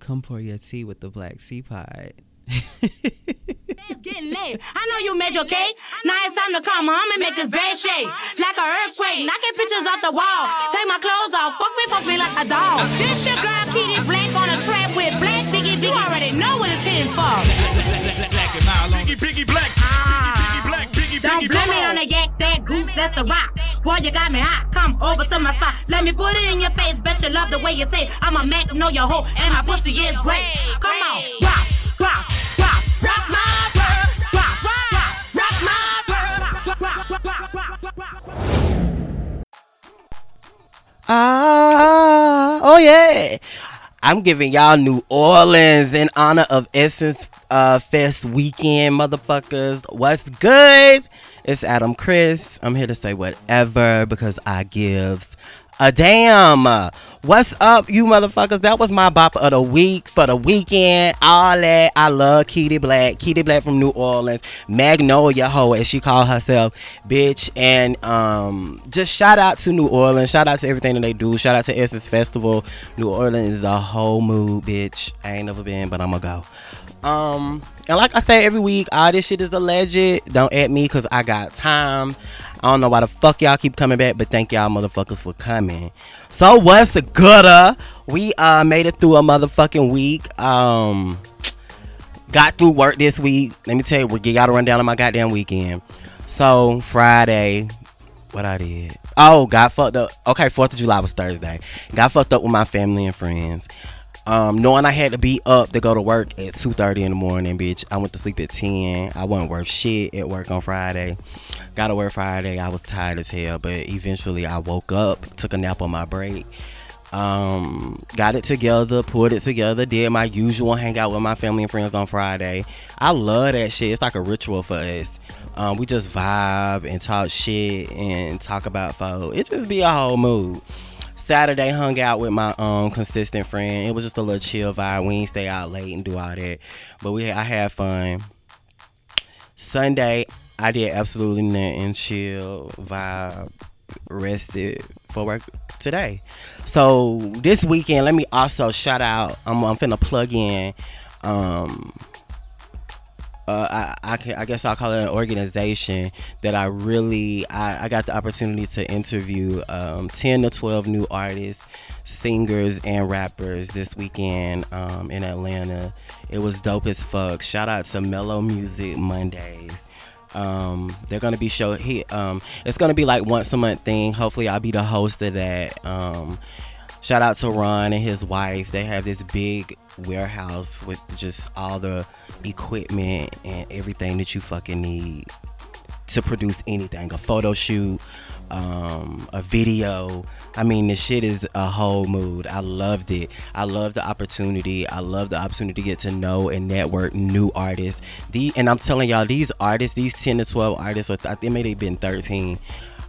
Come pour your tea with the Black Tea Pod. It's getting late. I know you made your cake. Now it's time to come home and make this bed shake. Like a earthquake. Knocking pictures off the wall. Take my clothes off. Fuck me, fuck me like a dog. This your girl, Kitty Black on a track with Black Biggie. Biggie already know what it's in for. Black and mild on Biggie, Biggie Black. Ah. Biggie Black, Don't blame it on. the yak, that goose, that's a rock. Boy, you got me hot. Come over to my spot. Let me put it in your face. Bet you love the way you say. I'm a Mac, know your hoe, and my pussy is great. Come on, rock, rock, rock, rock my world. Rock, rock, rock, my world. Rock, rock. Ah, oh yeah. I'm giving y'all New Orleans in honor of Essence uh, Fest weekend, motherfuckers. What's good? It's Adam Chris. I'm here to say whatever because I gives a damn. What's up, you motherfuckers? That was my bop of the week for the weekend. All that. I love Kitty Black. Kitty Black from New Orleans. Magnolia Ho, as she called herself, bitch. And um, just shout out to New Orleans. Shout out to everything that they do. Shout out to Essence Festival. New Orleans is a whole mood, bitch. I ain't never been, but I'ma go. Um, and like I say every week, all this shit is alleged. Don't at me because I got time. I don't know why the fuck y'all keep coming back, but thank y'all motherfuckers for coming. So what's the gooder? We uh made it through a motherfucking week. Um got through work this week. Let me tell you, get y'all to run down on my goddamn weekend. So Friday, what I did. Oh, got fucked up. Okay, Fourth of July was Thursday. Got fucked up with my family and friends. Um, knowing I had to be up to go to work at 2.30 in the morning, bitch. I went to sleep at 10. I wasn't worth shit at work on Friday. Got to work Friday. I was tired as hell, but eventually I woke up, took a nap on my break. Um, got it together, pulled it together, did my usual hangout with my family and friends on Friday. I love that shit. It's like a ritual for us. Um, we just vibe and talk shit and talk about folk. It just be a whole mood. Saturday hung out with my um consistent friend. It was just a little chill vibe. We ain't stay out late and do all that, but we I had fun. Sunday I did absolutely nothing. Chill vibe, rested for work today. So this weekend, let me also shout out. I'm I'm finna plug in. Um, uh, I, I, can, I guess I'll call it an organization that I really I, I got the opportunity to interview um, 10 to 12 new artists singers and rappers this weekend um, in Atlanta. It was dope as fuck. Shout out to Mellow Music Mondays. Um, they're gonna be show he um, it's gonna be like once a month thing. Hopefully I'll be the host of that. Um, shout out to Ron and his wife. They have this big warehouse with just all the equipment and everything that you fucking need to produce anything. A photo shoot, um, a video. I mean, the shit is a whole mood. I loved it. I love the opportunity. I love the opportunity to get to know and network new artists. The and I'm telling y'all, these artists, these 10 to 12 artists, or th- I think maybe they've been 13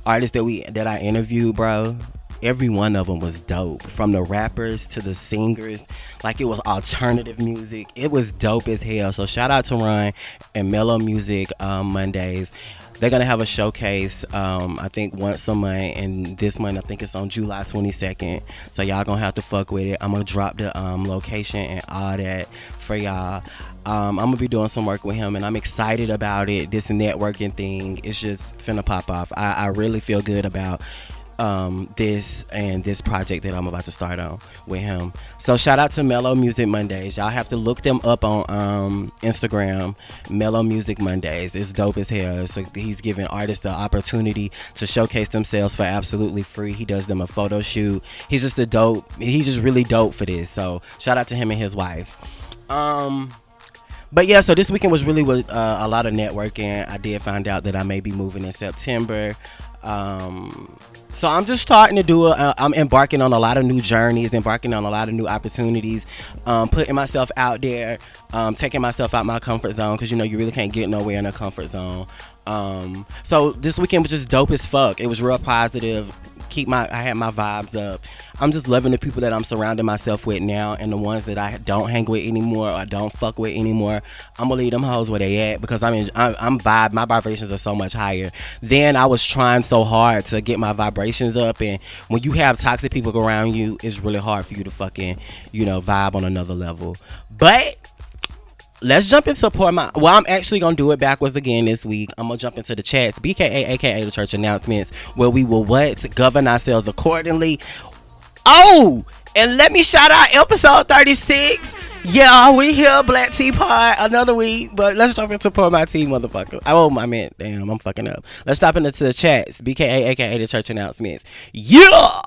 artists that we that I interviewed, bro every one of them was dope from the rappers to the singers. Like it was alternative music. It was dope as hell. So shout out to ryan and mellow music um, mondays. They're gonna have a showcase um, i think once a month and this month i think it's on july 22nd so y'all gonna have to fuck with it. I'm gonna drop the um, location and all that for y'all. Um, i'm gonna be doing some work with him and i'm excited about it this networking thing. It's just finna pop off. I, I really feel good about um, this and this project that I'm about to start on with him. So shout out to Mellow Music Mondays. Y'all have to look them up on um, Instagram. Mellow Music Mondays. It's dope as hell. So he's giving artists the opportunity to showcase themselves for absolutely free. He does them a photo shoot. He's just a dope. He's just really dope for this. So shout out to him and his wife. Um, but yeah, so this weekend was really with uh, a lot of networking. I did find out that I may be moving in September. Um, so I'm just starting to do. A, I'm embarking on a lot of new journeys, embarking on a lot of new opportunities, um, putting myself out there, um, taking myself out my comfort zone because you know you really can't get nowhere in a comfort zone. Um, so this weekend was just dope as fuck. It was real positive. Keep my I had my vibes up. I'm just loving the people that I'm surrounding myself with now, and the ones that I don't hang with anymore or don't fuck with anymore. I'm gonna leave them hoes where they at because I mean I'm, I'm vibe. My vibrations are so much higher. Then I was trying so hard to get my vibrations up, and when you have toxic people around you, it's really hard for you to fucking you know vibe on another level. But let's jump into support my well i'm actually gonna do it backwards again this week i'm gonna jump into the chats bka aka the church announcements where we will what? Govern ourselves accordingly. Oh and let me shout out episode 36 yeah we here black tea pod another week but let's jump into support my team motherfucker. Oh my man damn i'm fucking up. Let's stop into the chats bka aka the church announcements. Yeah!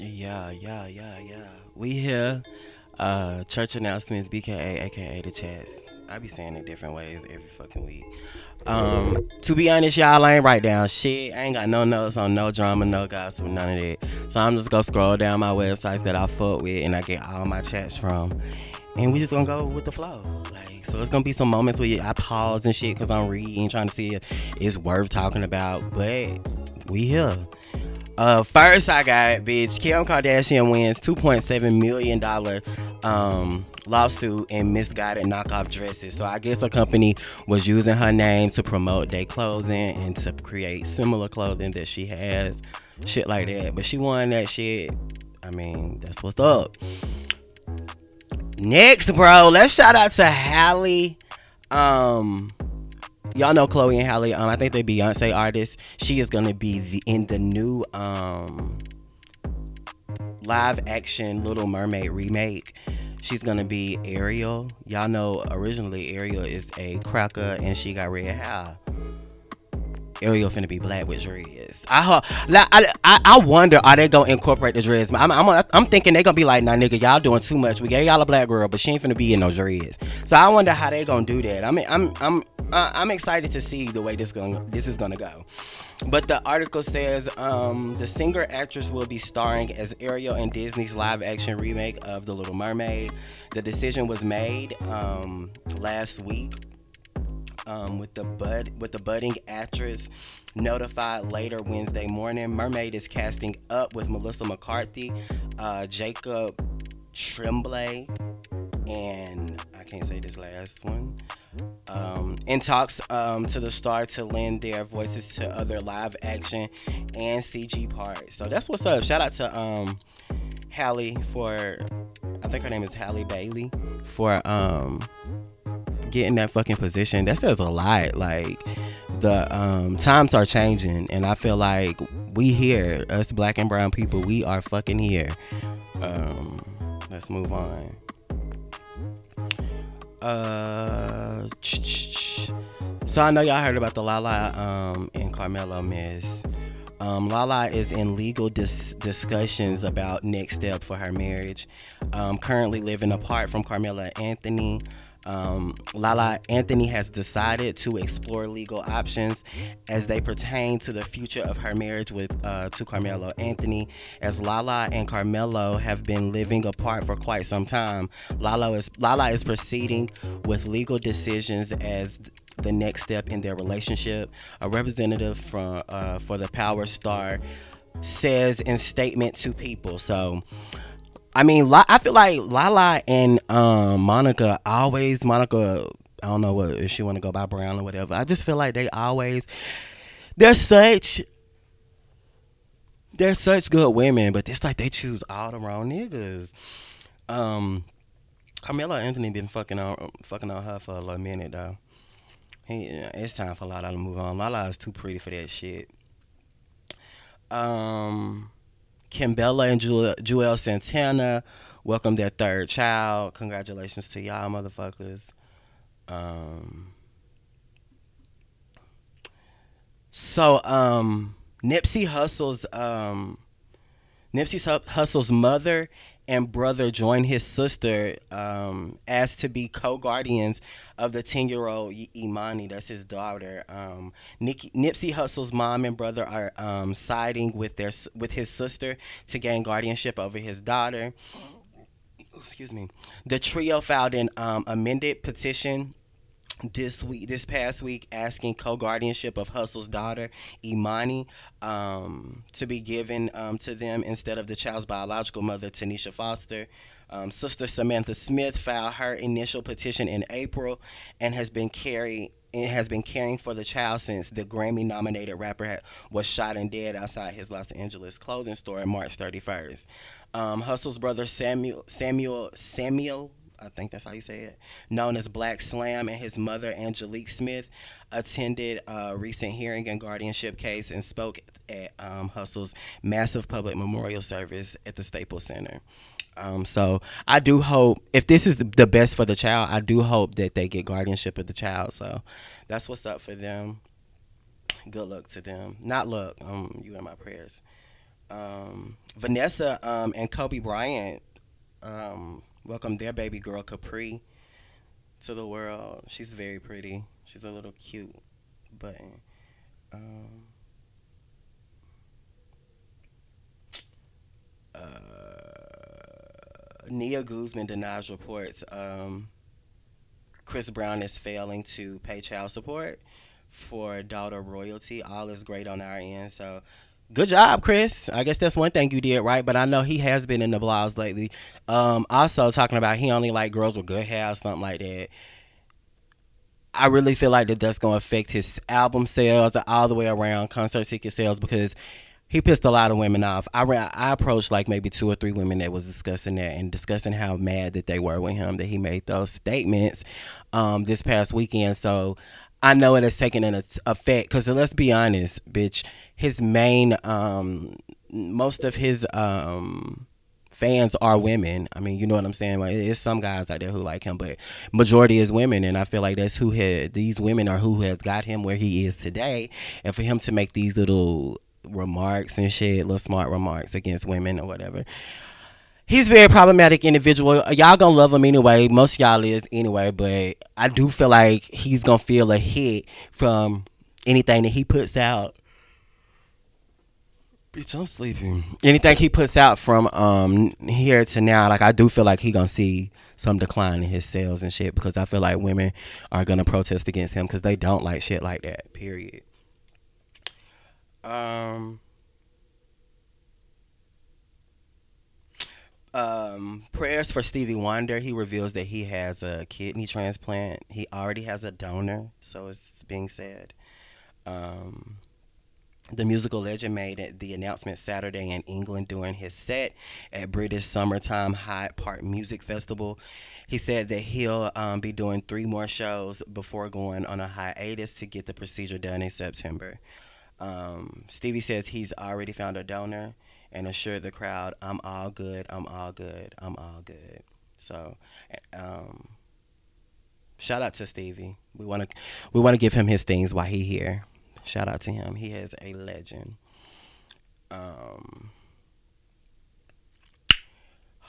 Yeah yeah yeah yeah. We here uh, church announcements, BKA, aka the chats. I be saying it different ways every fucking week. Um, to be honest, y'all, I ain't write down shit. I ain't got no notes on no drama, no gossip, none of that. So I'm just gonna scroll down my websites that I fuck with and I get all my chats from. And we just gonna go with the flow. Like, so it's gonna be some moments where I pause and shit because I'm reading, trying to see if it's worth talking about. But we here. Uh, first I got bitch. Kim Kardashian wins 2.7 million dollar um lawsuit in misguided knockoff dresses. So I guess a company was using her name to promote their clothing and to create similar clothing that she has, shit like that. But she won that shit. I mean, that's what's up. Next, bro, let's shout out to Halle. Um, y'all know Chloe and Halle. Um, I think they're Beyonce artists. She is gonna be the, in the new um live action Little Mermaid remake. She's gonna be Ariel. Y'all know originally Ariel is a cracker and she got red hair. Ariel finna be black with dreads. I, I, I I wonder are they gonna incorporate the dreads? I'm, I'm, I'm thinking they gonna be like, nah, nigga, y'all doing too much. We gave y'all a black girl, but she ain't finna be in no dreads. So I wonder how they gonna do that. I mean, I'm I'm uh, I'm excited to see the way this going this is gonna go. But the article says um, the singer actress will be starring as Ariel in Disney's live action remake of The Little Mermaid. The decision was made um, last week um, with the bud with the budding actress notified later Wednesday morning. Mermaid is casting up with Melissa McCarthy, uh, Jacob Tremblay, and I can't say this last one. Um, and talks um, to the star to lend their voices to other live action and CG parts. So that's what's up. Shout out to um, Halle for, I think her name is Halle Bailey for um, getting that fucking position. That says a lot. Like the um, times are changing, and I feel like we here, us black and brown people, we are fucking here. Um, let's move on. Uh, so I know y'all heard about the Lala um, and Carmelo mess. Um, Lala is in legal dis- discussions about next step for her marriage. Um, currently living apart from Carmelo Anthony. Um, Lala Anthony has decided to explore legal options as they pertain to the future of her marriage with uh, to Carmelo Anthony. As Lala and Carmelo have been living apart for quite some time, Lala is Lala is proceeding with legal decisions as the next step in their relationship. A representative from uh, for the Power Star says in statement to People. So. I mean, I feel like Lala and um, Monica always Monica. I don't know what if she want to go by Brown or whatever. I just feel like they always they're such they're such good women, but it's like they choose all the wrong niggas. Um, Anthony been fucking on fucking on her for a little minute though. He, it's time for Lala to move on. Lala is too pretty for that shit. Um. Kimbella and Juelz Santana welcomed their third child. Congratulations to y'all, motherfuckers. Um, so, um, Nipsey Hussle's um, Nipsey Hussle's mother and brother joined his sister um, as to be co-guardians of the 10-year-old Imani. That's his daughter. Um, Nikki, Nipsey Hussle's mom and brother are um, siding with their with his sister to gain guardianship over his daughter. Excuse me. The trio filed an um, amended petition this week, this past week, asking co-guardianship of Hussle's daughter Imani um, to be given um, to them instead of the child's biological mother, Tanisha Foster. Um, Sister Samantha Smith filed her initial petition in April and has been carrying it has been caring for the child since the Grammy nominated rapper had, was shot and dead outside his Los Angeles clothing store on March 31st. Um, Hussle's brother Samuel Samuel Samuel I think that's how you say it, known as Black Slam, and his mother Angelique Smith attended a recent hearing and guardianship case and spoke at um, Hussle's massive public memorial service at the Staples Center. Um, so I do hope if this is the, best for the child, I do hope that they get guardianship of the child. So that's what's up for them. Good luck to them. Not luck. Um, you in my prayers. Um, Vanessa um, and Kobe Bryant um, welcomed their baby girl Capri to the world. She's very pretty. She's a little cute, but um, uh, Nia Guzman denies reports um, Chris Brown is failing to pay child support for daughter royalty. All is great on our end. So good job, Chris. I guess that's one thing you did right, but I know he has been in the blogs lately. Um, also talking about he only like girls with good hair, something like that. I really feel like that that's gonna affect his album sales all the way around concert ticket sales because he pissed a lot of women off. I ran, I approached like maybe two or three women that was discussing that and discussing how mad that they were with him that he made those statements um, this past weekend. So I know it has taken an effect because let's be honest, bitch. His main, um, most of his um, fans are women. I mean, you know what I'm saying? Like, it's some guys out there who like him, but majority is women, and I feel like that's who had these women are who has got him where he is today. And for him to make these little remarks and shit, little smart remarks against women or whatever. He's a very problematic individual. Y'all gonna love him anyway. Most y'all is anyway, but I do feel like he's gonna feel a hit from anything that he puts out. Bitch, I'm sleeping. Anything he puts out from um here to now, like I do feel like he gonna see some decline in his sales and shit because I feel like women are gonna protest against him because they don't like shit like that. Period. Um. Um, prayers for Stevie Wonder. He reveals that he has a kidney transplant. He already has a donor, so it's being said. Um, the musical legend made the announcement Saturday in England during his set at British Summertime Hyde Park Music Festival. He said that he'll um, be doing three more shows before going on a hiatus to get the procedure done in September. Um, Stevie says he's already found a donor and assure the crowd, "I'm all good. I'm all good. I'm all good." So, um, shout out to Stevie. We want to we want to give him his things while he here. Shout out to him. He is a legend. Um,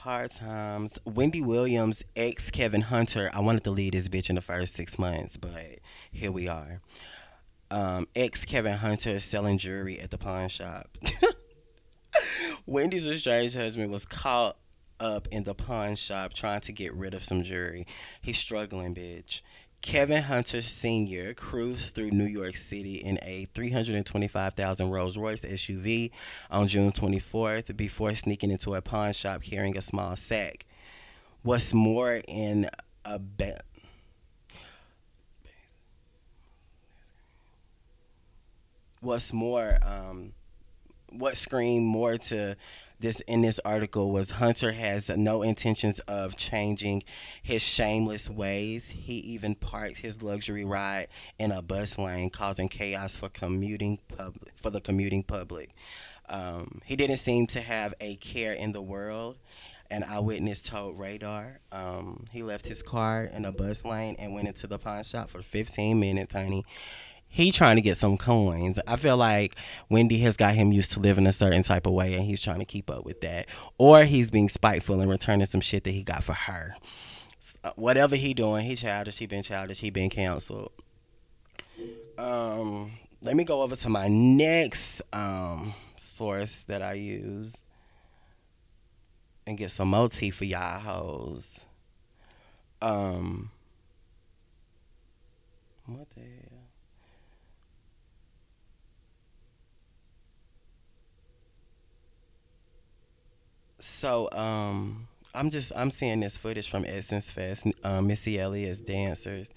hard times. Wendy Williams, ex Kevin Hunter. I wanted to lead this bitch in the first six months, but here we are. Um, ex Kevin Hunter selling jewelry at the pawn shop. Wendy's estranged husband was caught up in the pawn shop trying to get rid of some jewelry. He's struggling, bitch. Kevin Hunter Sr. cruised through New York City in a 325,000 Rolls Royce SUV on June 24th before sneaking into a pawn shop carrying a small sack. What's more, in a ba- what's more, um, what screamed more to this in this article was Hunter has no intentions of changing his shameless ways. He even parked his luxury ride in a bus lane, causing chaos for commuting public for the commuting public. Um, he didn't seem to have a care in the world. An eyewitness told Radar um, he left his car in a bus lane and went into the pawn shop for 15 minutes, honey he trying to get some coins. I feel like Wendy has got him used to living a certain type of way and he's trying to keep up with that. Or he's being spiteful and returning some shit that he got for her. Uh, whatever he doing, he childish, he been childish, he been canceled. Um, let me go over to my next um source that I use and get some tea for y'all hoes. Um What the So, um, I'm just I'm seeing this footage from Essence Fest. Um, Missy Elliott's dancers,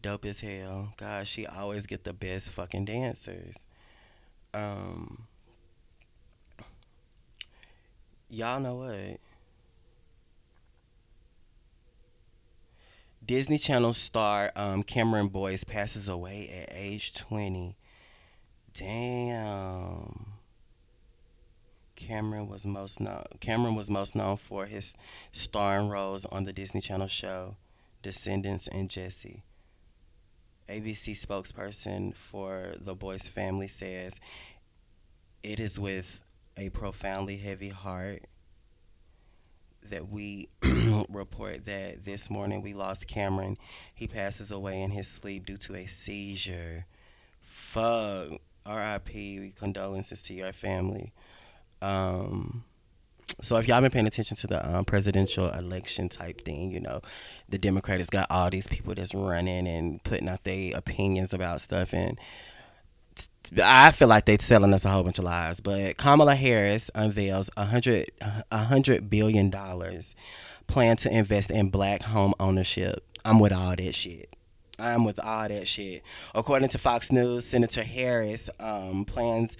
dope as hell. God, she always get the best fucking dancers. Um, y'all know what? Disney Channel star um, Cameron Boyce passes away at age 20. Damn. Cameron was most known. Cameron was most known for his starring roles on the Disney Channel show Descendants and Jessie. ABC spokesperson for the Boyce family says it is with a profoundly heavy heart that we report that this morning we lost Cameron. He passes away in his sleep due to a seizure. Fuck. R.I.P. Condolences to your family. Um, so if y'all been paying attention to the um, presidential election type thing, you know, the Democrats got all these people that's running and putting out their opinions about stuff, and I feel like they're selling us a whole bunch of lies. But Kamala Harris unveils a hundred a hundred billion dollars plan to invest in black home ownership. I'm with all that shit. I'm with all that shit. According to Fox News, Senator Harris um, plans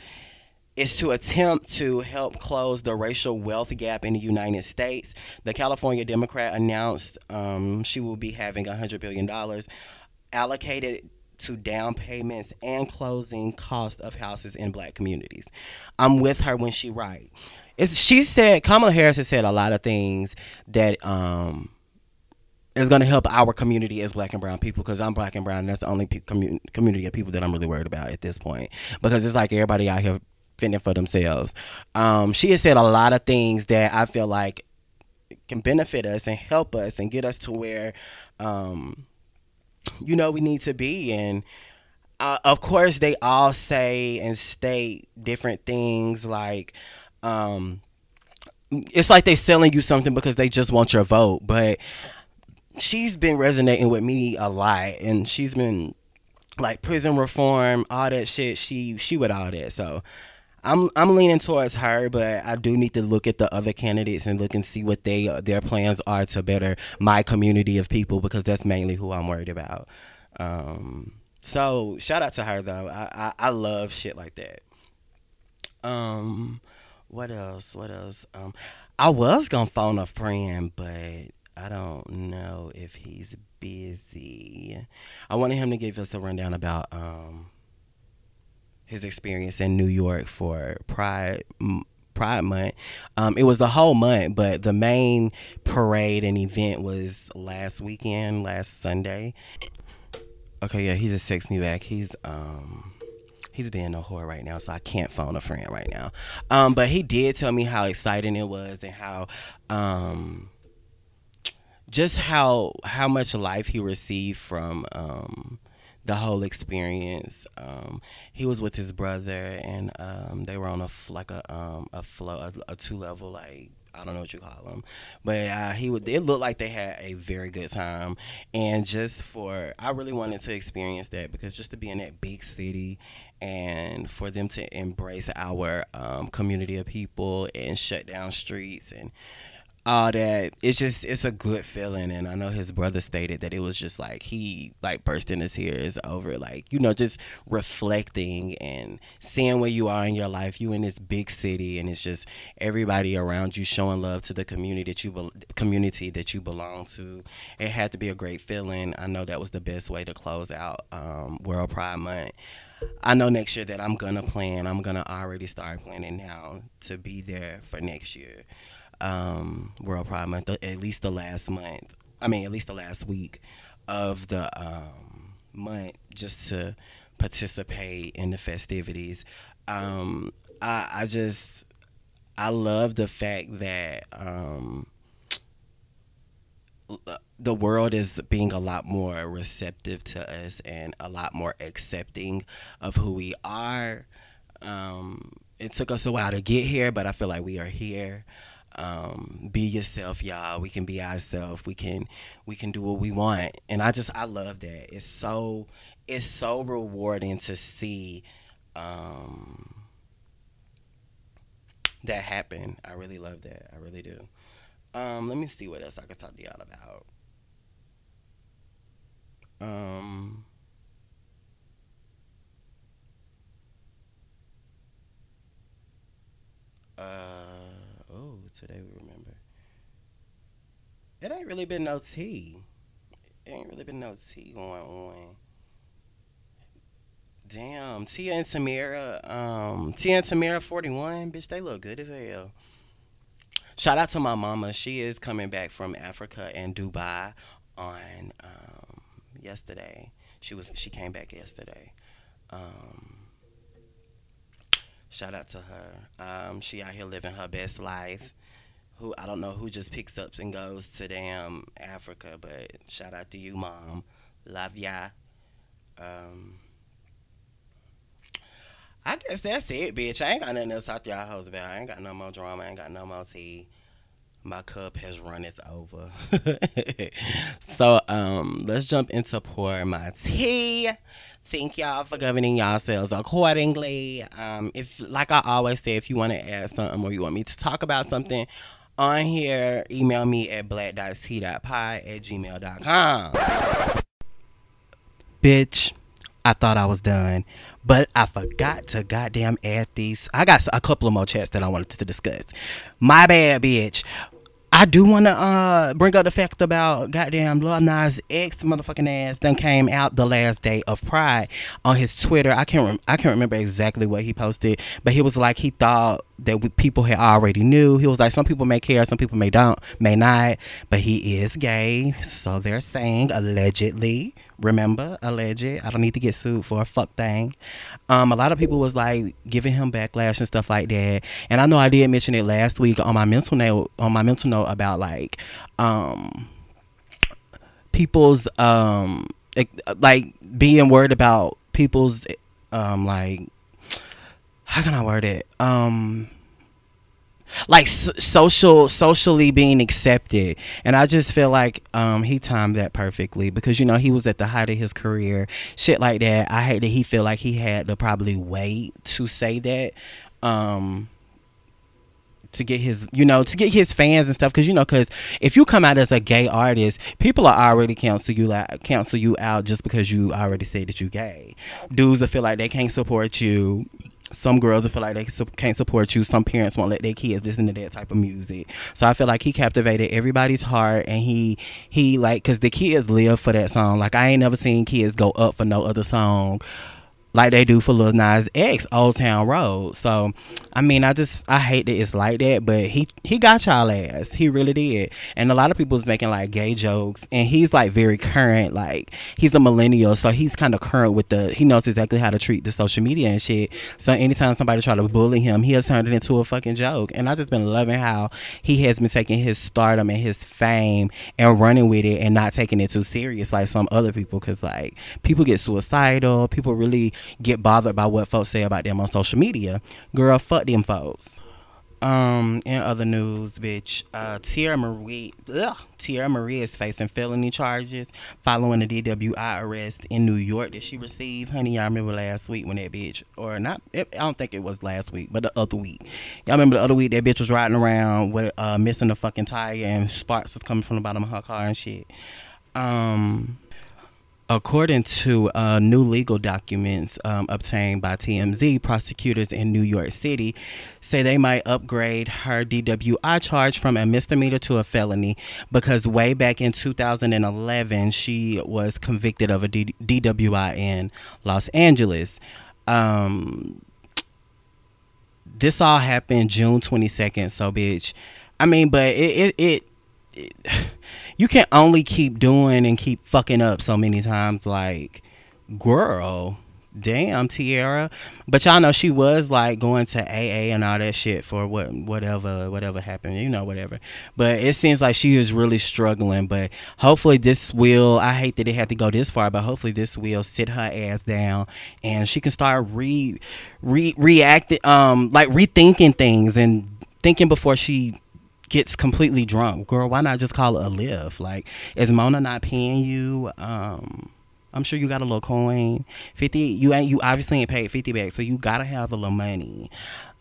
is to attempt to help close the racial wealth gap in the United States. The California Democrat announced um, she will be having $100 billion allocated to down payments and closing cost of houses in black communities. I'm with her when she right. It's, she said Kamala Harris has said a lot of things that um, is going to help our community as black and brown people because I'm black and brown and that's the only pe- commu- community of people that I'm really worried about at this point because it's like everybody out here fending for themselves. Um, she has said a lot of things that I feel like can benefit us and help us and get us to where, um, you know, we need to be. And uh, of course, they all say and state different things like, um, it's like they're selling you something because they just want your vote. But she's been resonating with me a lot, and she's been like prison reform, all that shit. She she with all that. So I'm I'm leaning towards her, but I do need to look at the other candidates and look and see what they their plans are to better my community of people because that's mainly who I'm worried about. Um, so shout out to her though. I, I I love shit like that. Um, what else? What else? Um, I was gonna phone a friend, but I don't know if he's busy. I wanted him to give us a rundown about um his experience in New York for Pride Pride Month. Um, it was the whole month, but the main parade and event was last weekend, last Sunday. Okay, yeah, he just texted me back. He's um he's being a whore right now, so I can't phone a friend right now. Um, but he did tell me how exciting it was and how um just how how much life he received from um the whole experience. Um, he was with his brother, and um, they were on a like a um, a flow a, a two level like I don't know what you call them, but uh, he would. It looked like they had a very good time, and just for I really wanted to experience that because just to be in that big city, and for them to embrace our um, community of people and shut down streets and all that. It's just it's a good feeling and i know his brother stated that it was just like he like burst into tears over like you know just reflecting and seeing where you are in your life. You in this big city and it's just everybody around you showing love to the community that you be- community that you belong to. It had to be a great feeling. I know that was the best way to close out um, world pride month. I know next year that I'm gonna plan. I'm gonna already start planning now to be there for next year um, World Pride Month, at least the last month. I mean, at least the last week of the um, month, just to participate in the festivities. Um, I, I just, I love the fact that um, the world is being a lot more receptive to us and a lot more accepting of who we are. Um, it took us a while to get here, but I feel like we are here um, be yourself y'all we can be ourselves we can we can do what we want and i just i love that it's so it's so rewarding to see um, that happen. I really love that. I really do. Um, let me see what else I can talk to y'all about. Um, uh, today we remember. It ain't really been no tea. It ain't really been no tea going on. Damn, Tia and Tamira, um, Tia and Tamira 41, bitch, they look good as hell. Shout out to my mama. She is coming back from Africa and Dubai on um, yesterday. She was she came back yesterday. Um, shout out to her. Um, she out here living her best life. Who I don't know who just picks up and goes to damn Africa, but shout out to you, mom. Love ya. Um, I guess that's it, bitch. I ain't got nothing else to talk to y'all hoes about. I ain't got no more drama. I ain't got no more tea. My cup has runneth over. so um let's jump into pour my tea. Thank y'all for governing yourselves accordingly. Um, if like I always say, if you want to add something or you want me to talk about something on here, email me at black.t.pie at gmail.com. Bitch, I thought I was done, but I forgot to goddamn add these. I got a couple of more chats that I wanted to discuss. My bad, bitch. I do want to uh bring up the fact about goddamn Lil Nas X motherfucking ass then came out the last day of Pride on his Twitter. I can't rem- I can't remember exactly what he posted, but he was like he thought that we, people had already knew. He was like some people may care, some people may don't, may not, but he is gay, so they're saying allegedly. Remember, alleged. I don't need to get sued for a fuck thing. Um, a lot of people was like giving him backlash and stuff like that. And I know I did mention it last week on my mental note on my mental note about like um people's um like being worried about people's um like how can I word it? Um like social socially being accepted. And i just feel like um he timed that perfectly because you know he was at the height of his career shit like that. I hate that he feel like he had to probably wait to say that um to get his you know to get his fans and stuff. Because you know because if you come out as a gay artist people are already cancel you like cancel you out just because you already say that you gay. Dudes will feel like they can't support you some girls feel like they can't support you. Some parents won't let their kids listen to that type of music. So I feel like he captivated everybody's heart, and he he like because the kids live for that song. Like I ain't never seen kids go up for no other song like they do for Lil Nas X, Old Town Road. So, I mean, I just I hate that it's like that, but he he got y'all ass. He really did. And a lot of people's making like gay jokes, and he's like very current. Like he's a millennial, so he's kind of current with the. He knows exactly how to treat the social media and shit. So anytime somebody try to bully him, he has turned it into a fucking joke. And I just been loving how he has been taking his stardom and his fame and running with it and not taking it too serious like some other people. Cause like people get suicidal, people really get bothered by what folks say about them on social media. Girl, fuck them folks. Um, in other news, bitch, uh, Teairra Mari, ugh, Teairra Mari is facing felony charges following a DWI arrest in New York that she received. Honey, y'all remember last week when that bitch, or not, it, I don't think it was last week, but the other week. Y'all remember the other week that bitch was riding around with, uh, missing a fucking tire and sparks was coming from the bottom of her car and shit. Um, According to uh, new legal documents um, obtained by TMZ, prosecutors in New York City say they might upgrade her DWI charge from a misdemeanor to a felony because way back in 2011, she was convicted of a D- DWI in Los Angeles. Um, this all happened June 22nd, so bitch. I mean, but it, it, it, it you can only keep doing and keep fucking up so many times. Like, girl, damn, Teairra. But y'all know she was like going to AA and all that shit for what whatever whatever happened, you know, whatever. But it seems like she is really struggling. But hopefully this will. I hate that it had to go this far, but hopefully this will sit her ass down and she can start re re reacting, um, like rethinking things and thinking before she gets completely drunk. Girl, why not just call it a live? Like, is Mona not paying you? Um, I'm sure you got a little coin. 50 you ain't you obviously ain't paid 50 back, so you gotta have a little money.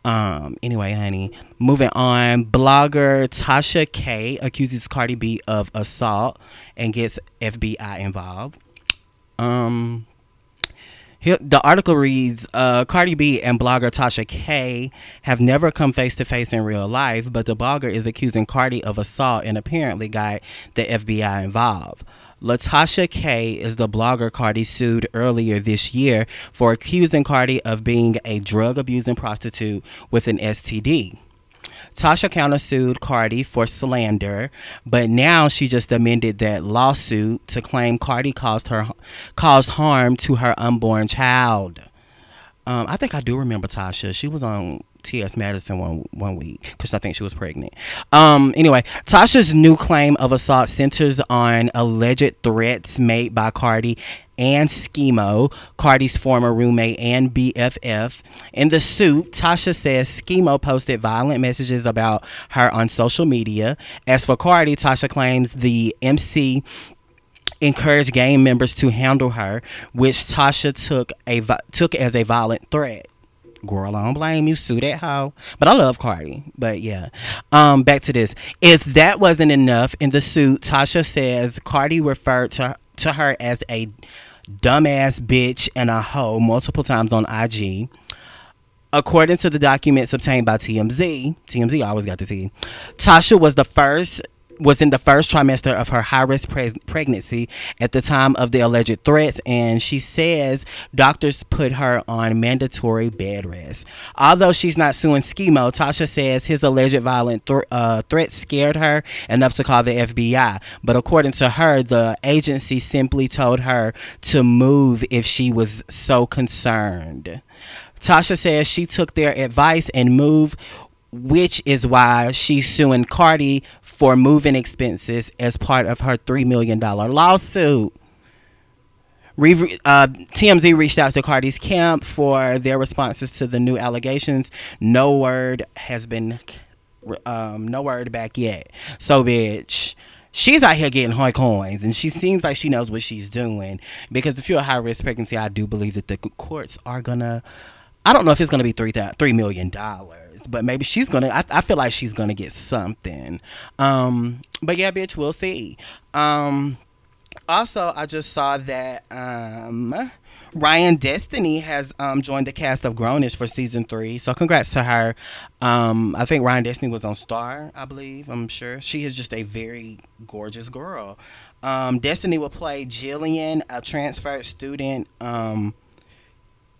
Um, anyway, honey, moving on. Blogger Tasha K accuses Cardi B of assault and gets FBI involved. Um, the article reads uh, Cardi B and blogger Tasha K have never come face to face in real life, but the blogger is accusing Cardi of assault and apparently got the FBI involved. Latasha K is the blogger Cardi sued earlier this year for accusing Cardi of being a drug abusing prostitute with an STD. Tasha countersued Cardi for slander, but now she just amended that lawsuit to claim Cardi caused her caused harm to her unborn child. Um, I think I do remember Tasha. She was on T.S. Madison one one week because I think she was pregnant. Um, anyway, Tasha's new claim of assault centers on alleged threats made by Cardi and Schemo, Cardi's former roommate and BFF. In the suit, Tasha says Schemo posted violent messages about her on social media. As for Cardi, Tasha claims the MC encouraged gang members to handle her, which Tasha took a took as a violent threat girl, I don't blame you. Sue that hoe. But I love Cardi. But yeah. Um, back to this. If that wasn't enough in the suit, Tasha says Cardi referred to to her as a dumbass bitch and a hoe multiple times on IG. According to the documents obtained by TMZ, TMZ always got the T. Tasha was the first was in the first trimester of her high risk pre- pregnancy at the time of the alleged threats, and she says doctors put her on mandatory bed rest. Although she's not suing Schemo, Tasha says his alleged violent th- uh, threats scared her enough to call the FBI. But according to her, the agency simply told her to move if she was so concerned. Tasha says she took their advice and moved which is why she's suing Cardi for moving expenses as part of her $3 million lawsuit. Uh, TMZ reached out to Cardi's camp for their responses to the new allegations. No word has been, um, no word back yet. So, bitch, she's out here getting high coins, and she seems like she knows what she's doing. Because if you're a high risk pregnancy, I do believe that the courts are gonna I don't know if it's gonna be three three million dollars, but maybe she's gonna. I, I feel like she's gonna get something. Um, but yeah, bitch, we'll see. Um, also, I just saw that um, Ryan Destiny has um, joined the cast of Grownish for season three. So congrats to her. Um, I think Ryan Destiny was on Star, I believe. I'm sure she is just a very gorgeous girl. Um, Destiny will play Jillian, a transferred student.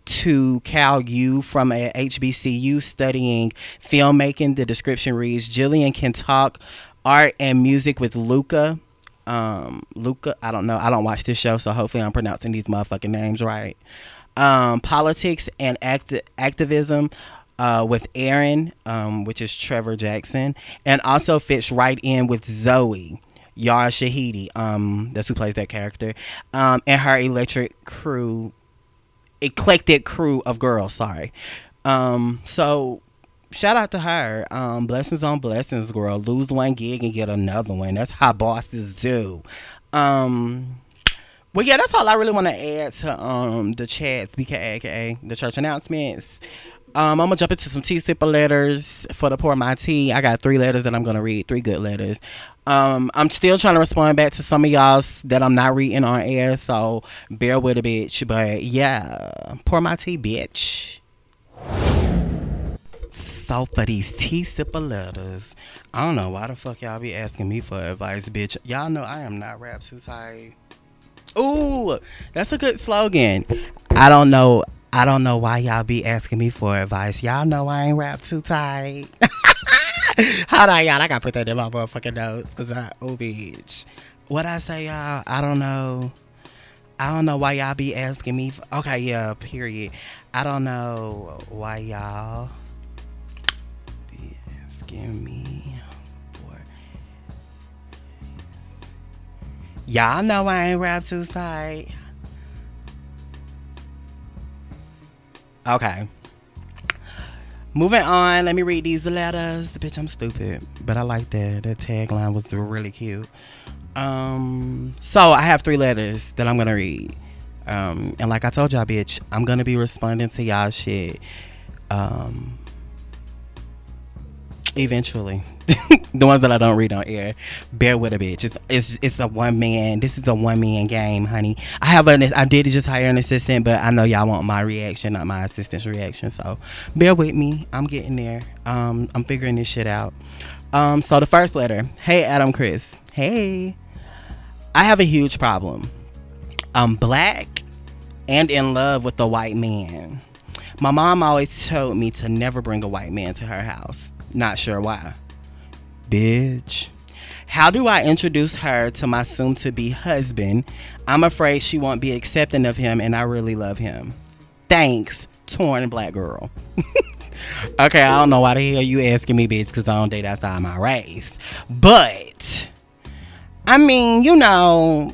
To Cal U from a HBCU studying filmmaking. The description reads Jillian can talk art and music with Luca. Um, Luca, I don't know. I don't watch this show, so hopefully I'm pronouncing these motherfucking names right. Um, politics and act- activism uh, with Aaron, um, which is Trevor Jackson, and also fits right in with Zoe. Yara Shahidi, um, that's who plays that character, um, and her electric crew eclectic crew of girls. Sorry. Um, so shout out to her. Um, blessings on blessings, girl. Lose one gig and get another one. That's how bosses do. Um, well, yeah, that's all I really want to add to um the chats, BKA, the church announcements. Um, I'm gonna jump into some tea sipper letters for the pour my tea. I got three letters that I'm gonna read, three good letters. Um, I'm still trying to respond back to some of y'all's that I'm not reading on air, so bear with a bitch. But yeah, pour my tea, bitch. So for these tea sipper letters, I don't know why the fuck y'all be asking me for advice, bitch. Y'all know I am not rap tight. Ooh, that's a good slogan. I don't know I don't know why y'all be asking me for advice. Y'all know I ain't rap too tight. Hold on, y'all. I gotta put that in my motherfucking notes because I, oh, bitch. What I say, y'all? I don't know. I don't know why y'all be asking me. For, okay, yeah, period. I don't know why y'all be asking me for. Y'all know I ain't rap too tight. Okay. Moving on, let me read these letters. Bitch, I'm stupid, but I like that. That tagline was really cute. Um, so I have three letters that I'm gonna read. Um, and like I told y'all, bitch, I'm gonna be responding to y'all shit. Um, eventually. the ones that I don't read on air, bear with a bitch. It's it's it's a one man. This is a one man game, honey. I have an I did just hire an assistant, but I know y'all want my reaction, not my assistant's reaction. So bear with me. I'm getting there. Um, I'm figuring this shit out. Um, so the first letter. Hey, Adam, Chris. Hey, I have a huge problem. I'm black and in love with a white man. My mom always told me to never bring a white man to her house. Not sure why. Bitch. How do I introduce her to my soon to be husband? I'm afraid she won't be accepting of him, and I really love him. Thanks, torn black girl. okay, I don't know why the hell you asking me, bitch, because I don't date outside my race. But, I mean, you know,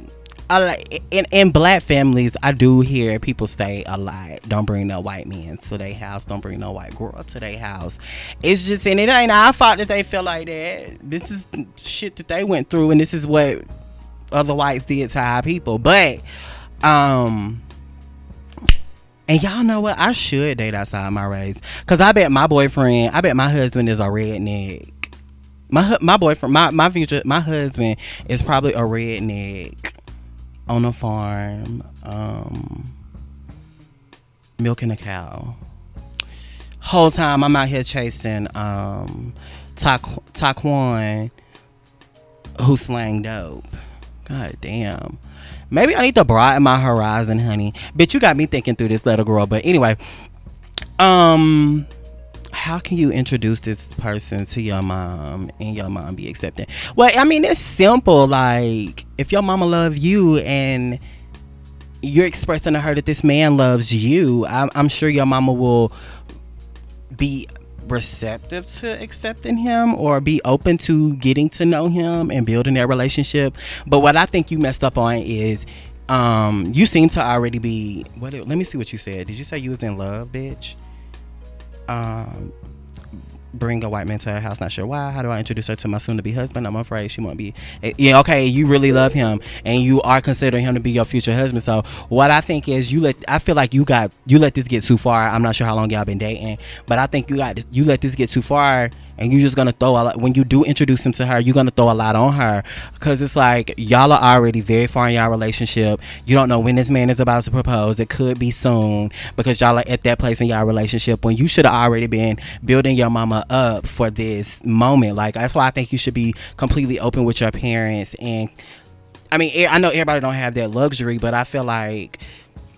like in, in black families, I do hear people say a lot. Don't bring no white men to their house. Don't bring no white girl to their house. It's just, and it ain't our fault that they feel like that. This is shit that they went through, and this is what other whites did to our people. But, um, and y'all know what? I should date outside my race, cause I bet my boyfriend, I bet my husband is a redneck. My my boyfriend, my my future, my husband is probably a redneck on a farm, um, milking a cow. Whole time I'm out here chasing um, Ta- Taquan, who slang dope. God damn. Maybe I need to broaden my horizon, honey. Bitch, you got me thinking through this little girl. But anyway, um, how can you introduce this person to your mom and your mom be accepting? Well, I mean, it's simple. Like, if your mama love you and you're expressing to her that this man loves you, I'm, I'm sure your mama will be receptive to accepting him or be open to getting to know him and building that relationship. But what I think you messed up on is um you seem to already be what let me see what you said. Did you say you was in love, bitch? Um bring a white man to her house. Not sure why. How do I introduce her to my soon-to-be husband? I'm afraid she won't be. Eh, yeah, okay. You really love him, and you are considering him to be your future husband. So what I think is, you let. I feel like you got you let this get too far. I'm not sure how long y'all been dating, but I think you got you let this get too far and you're just gonna throw a lot when you do introduce him to her you're gonna throw a lot on her. Because it's like y'all are already very far in y'all relationship. You don't know when this man is about to propose. It could be soon because y'all are at that place in y'all relationship when you should have already been building your mama up for this moment. Like that's why i think you should be completely open with your parents and i mean I know everybody don't have that luxury, but I feel like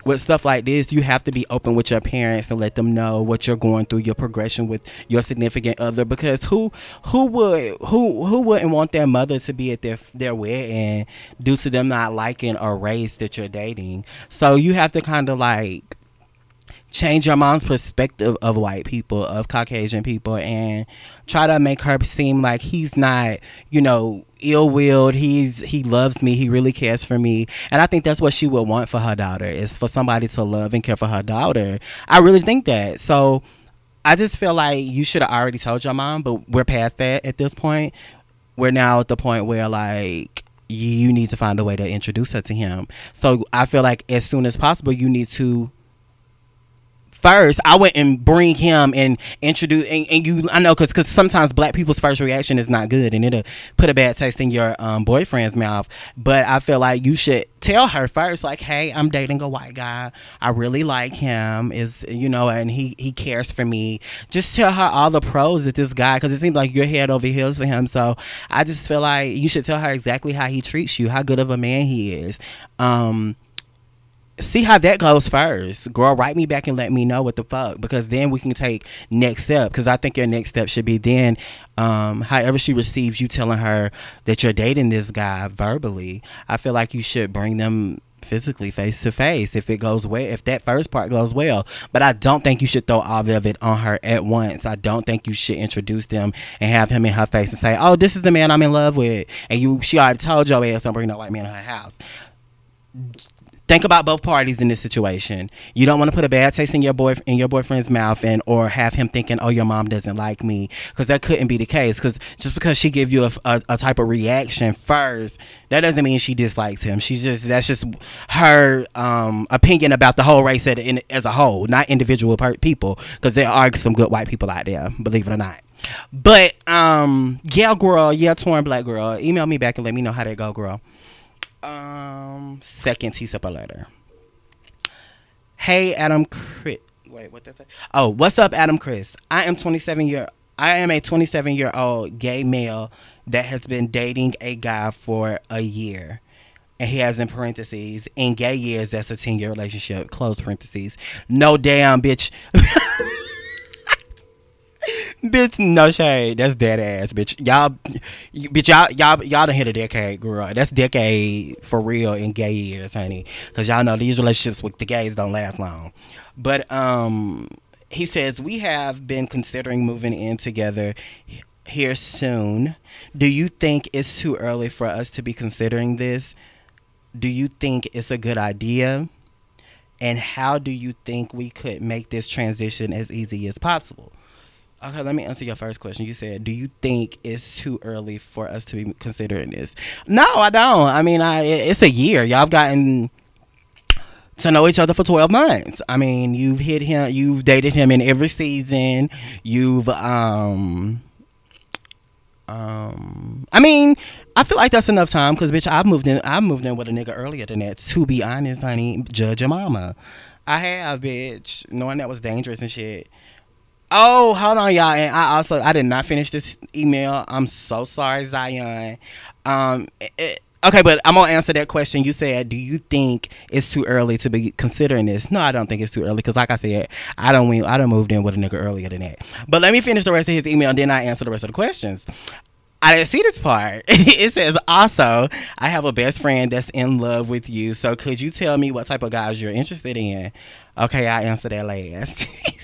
with stuff like this, you have to be open with your parents and let them know what you're going through, your progression with your significant other. Because who who would who who wouldn't want their mother to be at their their wedding due to them not liking a race that you're dating? So you have to kind of like change your mom's perspective of white people, of Caucasian people, and try to make her seem like he's not, you know, ill willed. He's he loves me. He really cares for me, and I think that's what she would want for her daughter is for somebody to love and care for her daughter. I really think that. So I just feel like you should have already told your mom, but we're past that at this point. We're now at the point where like you need to find a way to introduce her to him. So I feel like as soon as possible, you need to first i went and bring him and introduce and, and you i know because because sometimes black people's first reaction is not good and it'll put a bad taste in your um, boyfriend's mouth. But i feel like you should tell her first like hey i'm dating a white guy. I really like him. Is you know and he he cares for me. Just tell her all the pros that this guy because it seems like you're head over heels for him. So i just feel like you should tell her exactly how he treats you how good of a man he is. Um see how that goes first. Girl, write me back and let me know what the fuck because then we can take next step. Because I think your next step should be then, um, however she receives you telling her that you're dating this guy verbally. I feel like you should bring them physically face to face if it goes well if that first part goes well but i don't think you should throw all of it on her at once i don't think you should introduce them and have him in her face and say oh this is the man i'm in love with and you she already told your ass don't bring no white man in her house think about both parties in this situation. You don't want to put a bad taste in your boy in your boyfriend's mouth, and or have him thinking, "Oh, your mom doesn't like me," because that couldn't be the case. Because just because she give you a, a, a type of reaction first, that doesn't mean she dislikes him. She's just that's just her um, opinion about the whole race as a whole, not individual people. Because there are some good white people out there, believe it or not. But um, yeah, girl, yeah, torn black girl. Email me back and let me know how that go, girl. Um, second T a letter. Hey, Adam Chris. Wait, what did that say? Oh, what's up, Adam Chris? I am 27 year. I am a 27 year old gay male that has been dating a guy for a year. And he has in parentheses, in gay years, that's a 10 year relationship. Close parentheses. No damn, bitch. bitch, no shade. That's dead ass, bitch. Y'all, bitch, y'all, y'all, y'all done hit a decade, girl. That's decade for real in gay years, honey. Cause y'all know these relationships with the gays don't last long. But um, he says we have been considering moving in together here soon. Do you think it's too early for us to be considering this? Do you think it's a good idea? And how do you think we could make this transition as easy as possible? Okay, let me answer your first question. You said, "Do you think it's too early for us to be considering this?" No, I don't. I mean, I it's a year. Y'all have gotten to know each other for 12 months. I mean, you've hit him, you've dated him in every season. You've um um I mean, I feel like that's enough time cuz bitch, I moved in I moved in with a nigga earlier than that. To be honest, honey, judge your mama. I have, bitch, knowing that was dangerous and shit. Oh, hold on, y'all. And I also I did not finish this email. I'm so sorry, Zion. Um, it- okay, but I'm gonna answer that question. You said, do you think it's too early to be considering this? No, I don't think it's too early because, like I said, I don't. I don't moved in with a nigga earlier than that. But let me finish the rest of his email, and then I answer the rest of the questions. I didn't see this part. it says also, I have a best friend that's in love with you. So could you tell me what type of guys you're interested in? Okay, I answer that last.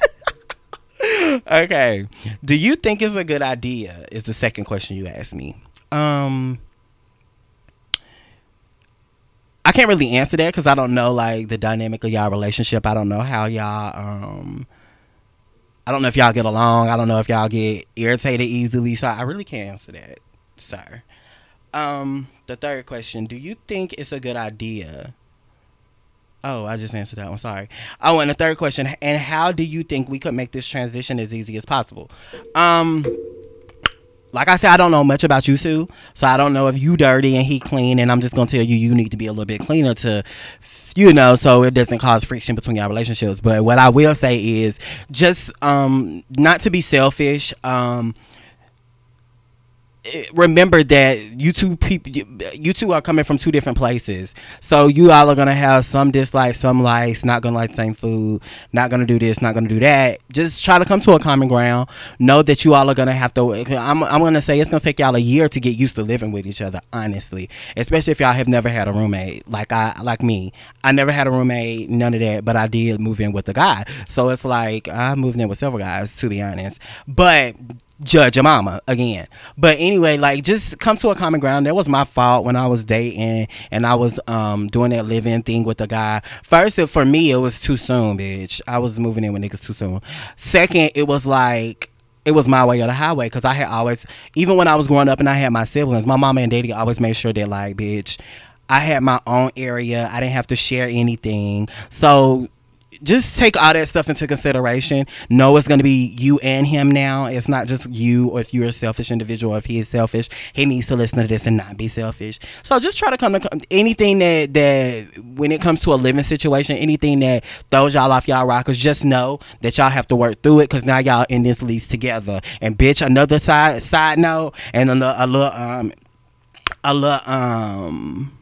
okay. Do you think it's a good idea? Is the second question you asked me. Um I can't really answer that because I don't know like the dynamic of y'all relationship. I don't know how y'all um I don't know if y'all get along. I don't know if y'all get irritated easily. So I really can't answer that, sir. Um, the third question: Do you think it's a good idea? Oh, I just answered that one. Sorry. Oh, and the third question: And how do you think we could make this transition as easy as possible? Um, like I said, I don't know much about you two, so I don't know if you dirty and he clean, and I'm just gonna tell you you need to be a little bit cleaner to, you know, so it doesn't cause friction between your relationships. But what I will say is just um not to be selfish. Um, remember that you two people you two are coming from two different places. So you all are gonna have some dislikes some likes not gonna like the same food not gonna do this not gonna do that. Just try to come to a common ground. Know that you all are gonna have to i'm, I'm gonna say it's gonna take y'all a year to get used to living with each other honestly. Especially if y'all have never had a roommate like i like me. I never had a roommate none of that but i did move in with a guy. So it's like i moved in with several guys to be honest. But judge your mama again. But anyway, like just come to a common ground. That was my fault when I was dating and I was um doing that living thing with a guy. First, for me, it was too soon, bitch. I was moving in with niggas too soon. Second, it was like it was my way or the highway because I had always, even when I was growing up and I had my siblings, my mama and daddy always made sure that like, bitch, I had my own area. I didn't have to share anything. So just take all that stuff into consideration. Know it's going to be you and him now. It's not just you, or if you're a selfish individual, if he is selfish, he needs to listen to this and not be selfish. So just try to come to anything that that when it comes to a living situation, anything that throws y'all off y'all rockers, just know that y'all have to work through it because now y'all in this lease together. And bitch, another side side note and a, a little um a little um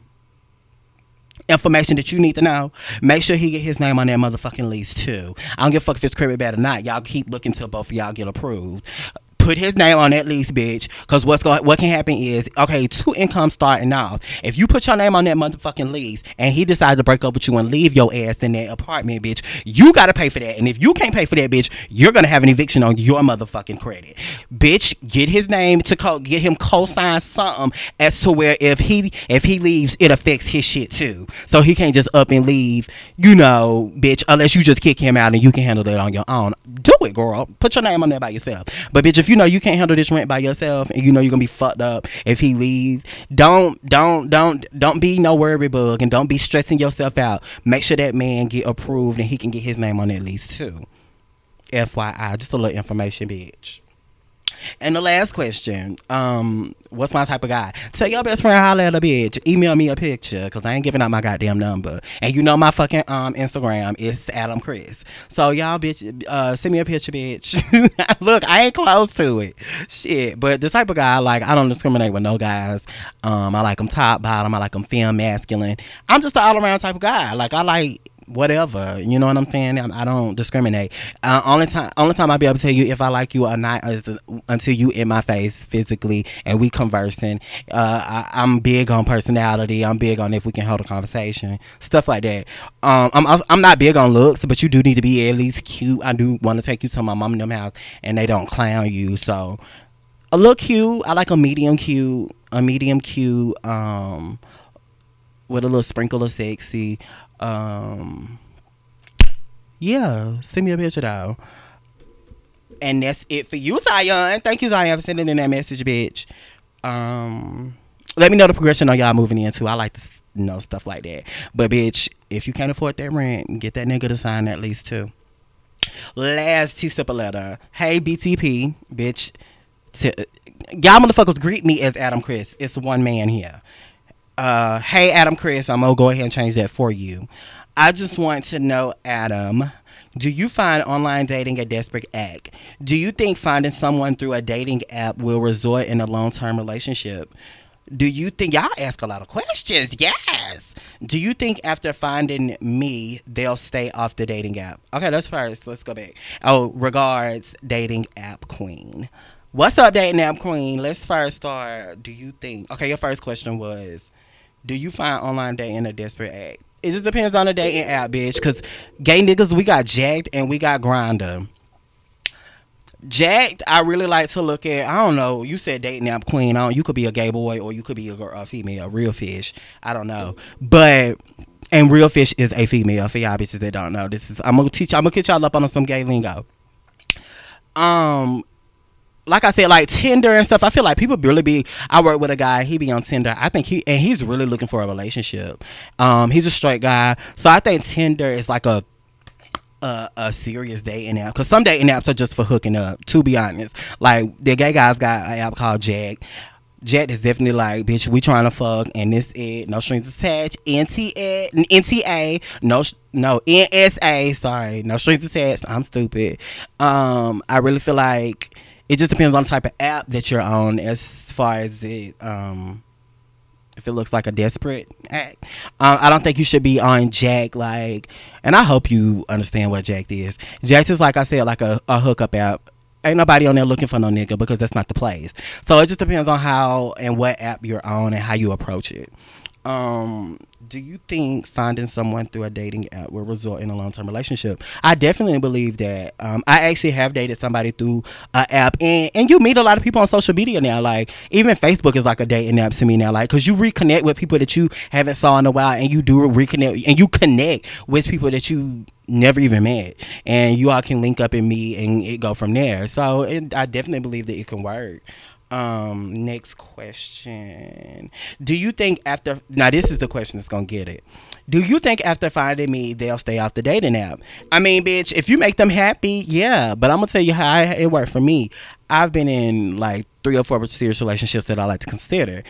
information that you need to know. Make sure he get his name on that motherfucking lease too. I don't give a fuck if it's credit bad or not. Y'all keep looking till both of y'all get approved. Put his name on that lease, bitch. Cause what's going, what can happen is, okay, two incomes starting off. If you put your name on that motherfucking lease, and he decided to break up with you and leave your ass in that apartment, bitch, you gotta pay for that. And if you can't pay for that, bitch, you're gonna have an eviction on your motherfucking credit, bitch. Get his name to co- get him co-sign something as to where if he if he leaves, it affects his shit too. So he can't just up and leave, you know, bitch. Unless you just kick him out and you can handle that on your own. Do it, girl. Put your name on there by yourself. But bitch, if you know you can't handle this rent by yourself and you know you're gonna be fucked up if he leave, don't don't don't don't be no worry bug and don't be stressing yourself out. Make sure that man get approved and he can get his name on that lease too. FYI, just a little information, bitch. And the last question, um, what's my type of guy? Tell your best friend holler at a bitch. Email me a picture, cause I ain't giving out my goddamn number. And you know my fucking um Instagram is Adam Chris. So y'all bitch, uh, send me a picture, bitch. Look, I ain't close to it. Shit, but the type of guy like I don't discriminate with no guys. Um, I like them top, bottom. I like them femme, masculine. I'm just an all around type of guy. Like I like whatever. You know what I'm saying? I, I don't discriminate. Uh, only time, only time I'll be able to tell you if I like you or not is the, until you in my face physically and we conversing. Uh, I, I'm big on personality. I'm big on if we can hold a conversation, stuff like that. Um, I'm also- I'm not big on looks, but you do need to be at least cute. I do want to take you to my mom and them house, and they don't clown you. So a look cute. I like a medium cute. A medium cute. Um, with a little sprinkle of sexy. Um, yeah, send me a picture though. And that's it for you, Zion. Thank you, Zion, for sending in that message, bitch. Um, let me know the progression on y'all moving into. I like to know stuff like that. But bitch, if you can't afford that rent, get that nigga to sign that lease too. Last T sip letter. Hey BTP, bitch. T- y'all motherfuckers greet me as Adam Chris. It's one man here. Uh, hey Adam Chris, I'm gonna go ahead and change that for you. I just want to know, Adam, do you find online dating a desperate act? Do you think finding someone through a dating app will result in a long term relationship? Do you think y'all ask a lot of questions? Yes. Do you think after finding me, they'll stay off the dating app? Okay, that's first. Let's go back. Oh, regards, dating app queen. What's up, dating app queen? Let's first start. Do you think? Okay, your first question was, do you find online dating a desperate act? It just depends on the dating app, bitch. Cause gay niggas, we got Jack'd and we got Grindr. Jack'd, I really like to look at. I don't know. You said dating app queen. I you could be a gay boy or you could be a, girl, a female, a real fish. I don't know, but and real fish is a female. For y'all bitches that don't know, this is I'm gonna teach. I'm gonna catch y'all up on some gay lingo. Um, like I said, like Tinder and stuff. I feel like people really be. I work with a guy. He be on Tinder. I think he and he's really looking for a relationship. Um, he's a straight guy, so I think Tinder is like a a, a serious dating app because some dating apps are just for hooking up. To be honest, like the gay guys got an app called Jack. Jack is definitely like, bitch, we trying to fuck, and this it, no strings attached. NTA, NTA, no, no NSA. Sorry, no strings attached. I'm stupid. Um, I really feel like it just depends on the type of app that you're on, as far as it, um, if it looks like a desperate act. Um, I don't think you should be on Jack like, and I hope you understand what Jack is. Jack is like I said, like a, a hookup app. Ain't nobody on there looking for no nigga because that's not the place. So it just depends on how and what app you're on and how you approach it. Um, do you think finding someone through a dating app will result in a long term relationship? I definitely believe that. Um, I actually have dated somebody through an app, and and you meet a lot of people on social media now. Like even Facebook is like a dating app to me now. Like because you reconnect with people that you haven't saw in a while, and you do reconnect, and you connect with people that you never even met, and you all can link up and meet, and it go from there. So it, I definitely believe that it can work. Um, next question. Do you think after now this is the question that's gonna get it. Do you think after finding me they'll stay off the dating app? I mean, bitch, if you make them happy, yeah. But I'm gonna tell you how it worked for me. I've been in like three or four serious relationships that I like to consider.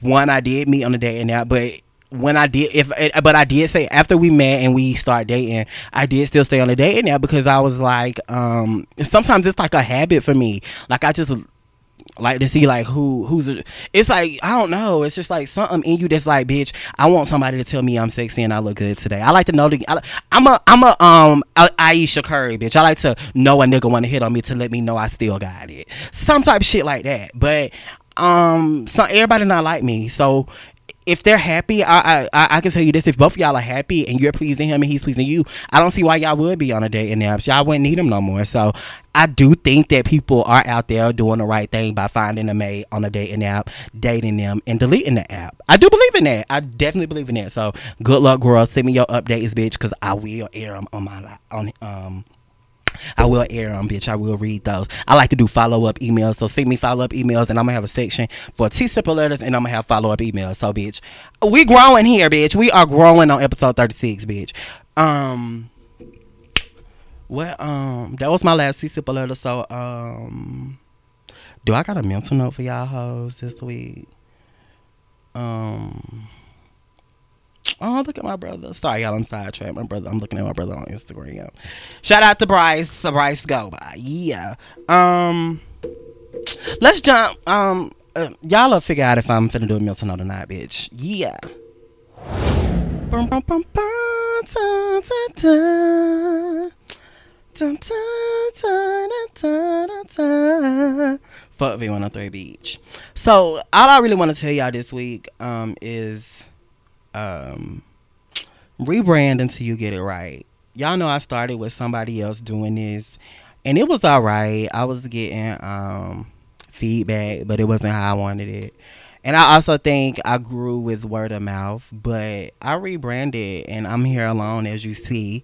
One I did meet on the dating app, but when I did, if but I did say after we met and we start dating, I did still stay on the dating app because I was like, um, sometimes it's like a habit for me. Like I just like to see like who who's it's like I don't know. It's just like something in you that's like bitch I want somebody to tell me I'm sexy and I look good today. I like to know the I, I'm a I'm a um A- Aisha Curry bitch. I like to know a nigga want to hit on me to let me know I still got it. Some type of shit like that. But um so everybody not like me. So if they're happy, I, I I can tell you this: if both y'all are happy and you're pleasing him and he's pleasing you, I don't see why y'all would be on a date in apps. Y'all wouldn't need him no more. So I do think that people are out there doing the right thing by finding a mate on a dating app, dating them, and deleting the app. I do believe in that. I definitely believe in that. So good luck, girls. Send me your updates, bitch, because I will air them on my on um. I will air them, bitch. I will read those. I like to do follow up emails. So send me follow up emails, and I'm gonna have a section for T simple letters, and I'm gonna have follow up emails. So, bitch, we growing here, bitch. We are growing on episode 36, bitch. Um, well, um, that was my last T simple letter. So, um, do I got a mental note for y'all hoes this week? Um. Oh, look at my brother. Sorry, y'all. I'm sidetracked. My brother. I'm looking at my brother on Instagram. Shout out to Bryce. Bryce go. Yeah. Um. Let's jump. Um. Uh, y'all will figure out if I'm finna do a Milton or not, bitch. Yeah. Bum, bum, bum, dun, dun, dun. Fuck V103 Beach. So all I really want to tell y'all this week um is um rebrand until you get it right. Y'all know I started with somebody else doing this and it was all right. I was getting um feedback, but it wasn't how I wanted it. And I also think I grew with word of mouth, but I rebranded and I'm here alone as you see.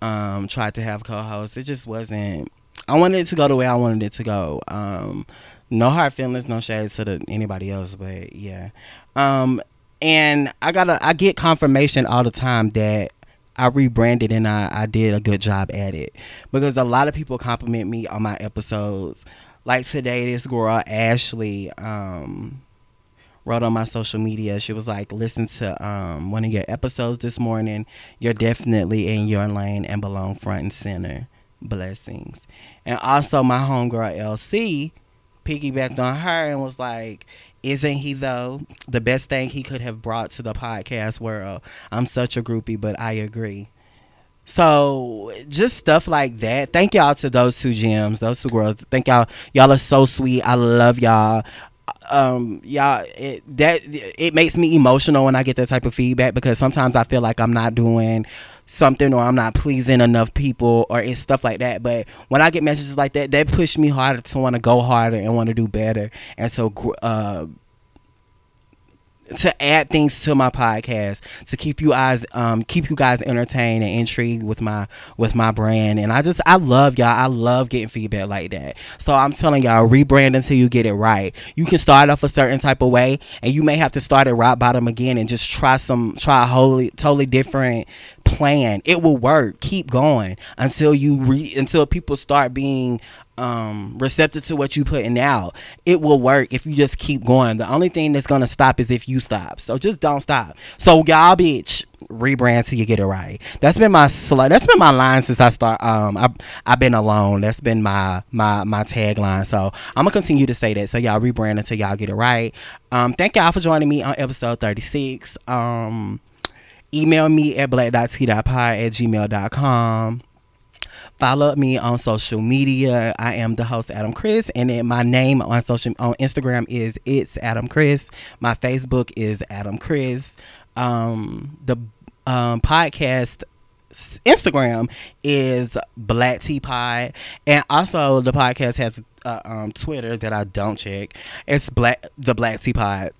Um tried to have co-hosts. It just wasn't I wanted it to go the way I wanted it to go. Um no hard feelings, no shades to the, anybody else, but yeah. Um and I gotta I get confirmation all the time that I rebranded and I, I did a good job at it because a lot of people compliment me on my episodes. Like today, this girl Ashley um, wrote on my social media. She was like, "Listen to um, one of your episodes this morning. You're definitely in your lane and belong front and center. Blessings." And also, my homegirl LC piggybacked on her and was like, isn't he though the best thing he could have brought to the podcast world? I'm such a groupie, but I agree. So just stuff like that. Thank y'all to those two gems, those two girls. Thank y'all. Y'all are so sweet. I love y'all. Um, y'all, it, that it makes me emotional when I get that type of feedback because sometimes I feel like I'm not doing something or I'm not pleasing enough people or it's stuff like that. But when I get messages like that, that push me harder to want to go harder and want to do better. And so, uh, to add things to my podcast to keep you guys um keep you guys entertained and intrigued with my with my brand and I just I love y'all I love getting feedback like that so I'm telling y'all rebrand until you get it right you can start off a certain type of way and you may have to start at rock bottom again and just try some try a wholly totally different plan. It will work. Keep going until you re until people start being um receptive to what you putting out. It will work if you just keep going. The only thing that's gonna stop is if you stop. So just don't stop. So y'all bitch rebrand till you get it right. That's been my that's been my line since i start um I, i've been alone. That's been my my my tagline. So i'm gonna continue to say that. So y'all rebrand until y'all get it right. Um thank y'all for joining me on episode 36 um email me at black.t.pie at gmail.com follow me on social media. I am the host Adam Chris, and then my name on social on Instagram is it's Adam Chris. My Facebook is Adam Chris. Um, the um, podcast Instagram is Black Tea Pie, and also the podcast has uh, um, Twitter that I don't check. It's Black the Black Tea Pie.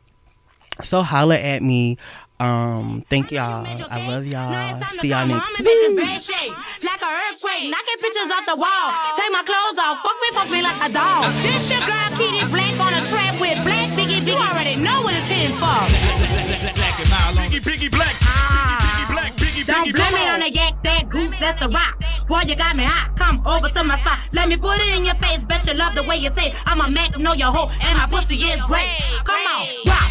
So holla at me. Um, thank y'all. I love y'all. See y'all next I'ma make this week. like an earthquake. Knocking pictures off the wall. Take my clothes off. Fuck me, fuck me like a dog. This your girl, Kitty Black on a track with Black Biggie. Biggie already know what it's in for. Black and mild on Biggie, Biggie Black. Ah. Biggie Black, Biggie, Don't blame come it on on. the yak, that goose, that's a rock. Boy, you got me hot. Come over to my spot. Let me put it in your face. Bet you love the way you say. I'm a Mac, know your hoe, and my pussy is great. Come on, rock,